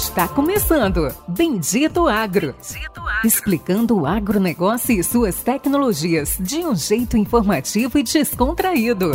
Está começando Bendito Agro. Bendito Agro. Explicando o agronegócio e suas tecnologias de um jeito informativo e descontraído.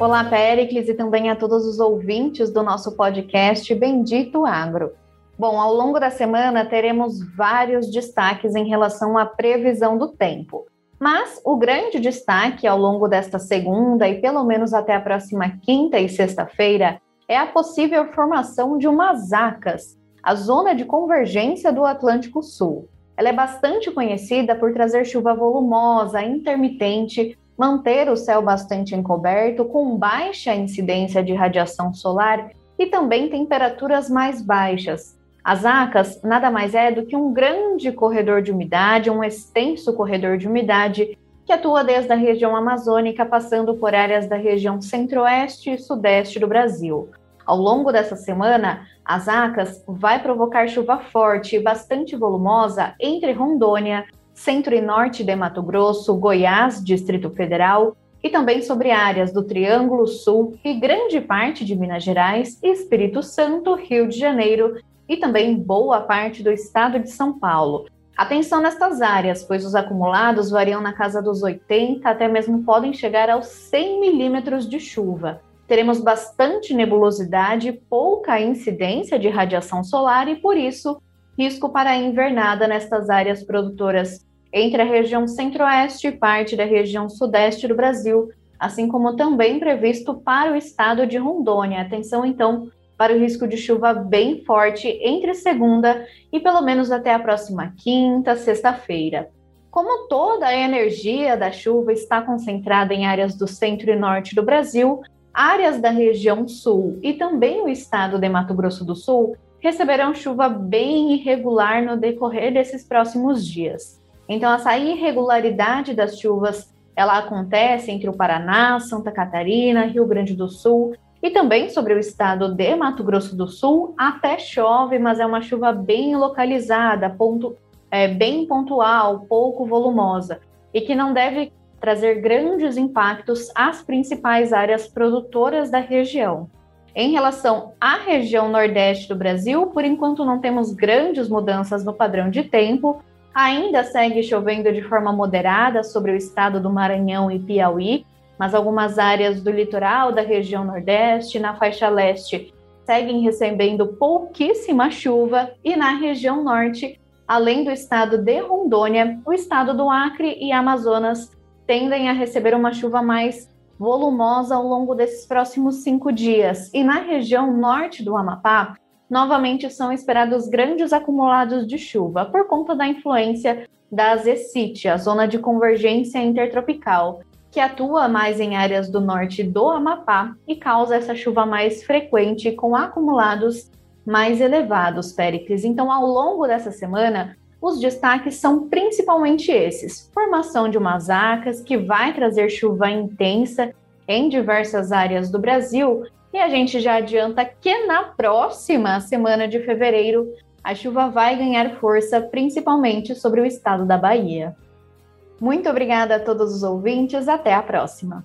Olá, Péricles, e também a todos os ouvintes do nosso podcast Bendito Agro. Bom, ao longo da semana teremos vários destaques em relação à previsão do tempo. Mas o grande destaque ao longo desta segunda e pelo menos até a próxima quinta e sexta-feira é a possível formação de umas ACAS, a zona de convergência do Atlântico Sul. Ela é bastante conhecida por trazer chuva volumosa, intermitente, manter o céu bastante encoberto, com baixa incidência de radiação solar e também temperaturas mais baixas, as ACAS nada mais é do que um grande corredor de umidade, um extenso corredor de umidade que atua desde a região amazônica, passando por áreas da região centro-oeste e sudeste do Brasil. Ao longo dessa semana, as ACAS vai provocar chuva forte e bastante volumosa entre Rondônia, centro e norte de Mato Grosso, Goiás, Distrito Federal, e também sobre áreas do Triângulo Sul e grande parte de Minas Gerais, Espírito Santo, Rio de Janeiro e também boa parte do estado de São Paulo. Atenção nestas áreas, pois os acumulados variam na casa dos 80 até mesmo podem chegar aos 100 milímetros de chuva. Teremos bastante nebulosidade, pouca incidência de radiação solar e, por isso, risco para invernada nestas áreas produtoras entre a região centro-oeste e parte da região sudeste do Brasil, assim como também previsto para o estado de Rondônia. Atenção, então, para o risco de chuva bem forte entre segunda e pelo menos até a próxima quinta, sexta-feira. Como toda a energia da chuva está concentrada em áreas do centro e norte do Brasil, áreas da região sul e também o estado de Mato Grosso do Sul receberão chuva bem irregular no decorrer desses próximos dias. Então, essa irregularidade das chuvas ela acontece entre o Paraná, Santa Catarina, Rio Grande do Sul e também sobre o estado de Mato Grosso do Sul, até chove, mas é uma chuva bem localizada, ponto, é, bem pontual, pouco volumosa, e que não deve trazer grandes impactos às principais áreas produtoras da região. Em relação à região nordeste do Brasil, por enquanto não temos grandes mudanças no padrão de tempo, ainda segue chovendo de forma moderada sobre o estado do Maranhão e Piauí, mas algumas áreas do litoral da região Nordeste, na faixa leste, seguem recebendo pouquíssima chuva e na região norte, além do estado de Rondônia, o estado do Acre e Amazonas tendem a receber uma chuva mais volumosa ao longo desses próximos cinco dias. E na região norte do Amapá, novamente são esperados grandes acumulados de chuva por conta da influência da Zecite, a zona de convergência intertropical, que atua mais em áreas do norte do Amapá e causa essa chuva mais frequente com acumulados mais elevados, Péricles. Então, ao longo dessa semana, os destaques são principalmente esses: formação de umas acas, que vai trazer chuva intensa em diversas áreas do Brasil, e a gente já adianta que na próxima semana de fevereiro a chuva vai ganhar força, principalmente sobre o estado da Bahia. Muito obrigada a todos os ouvintes. Até a próxima.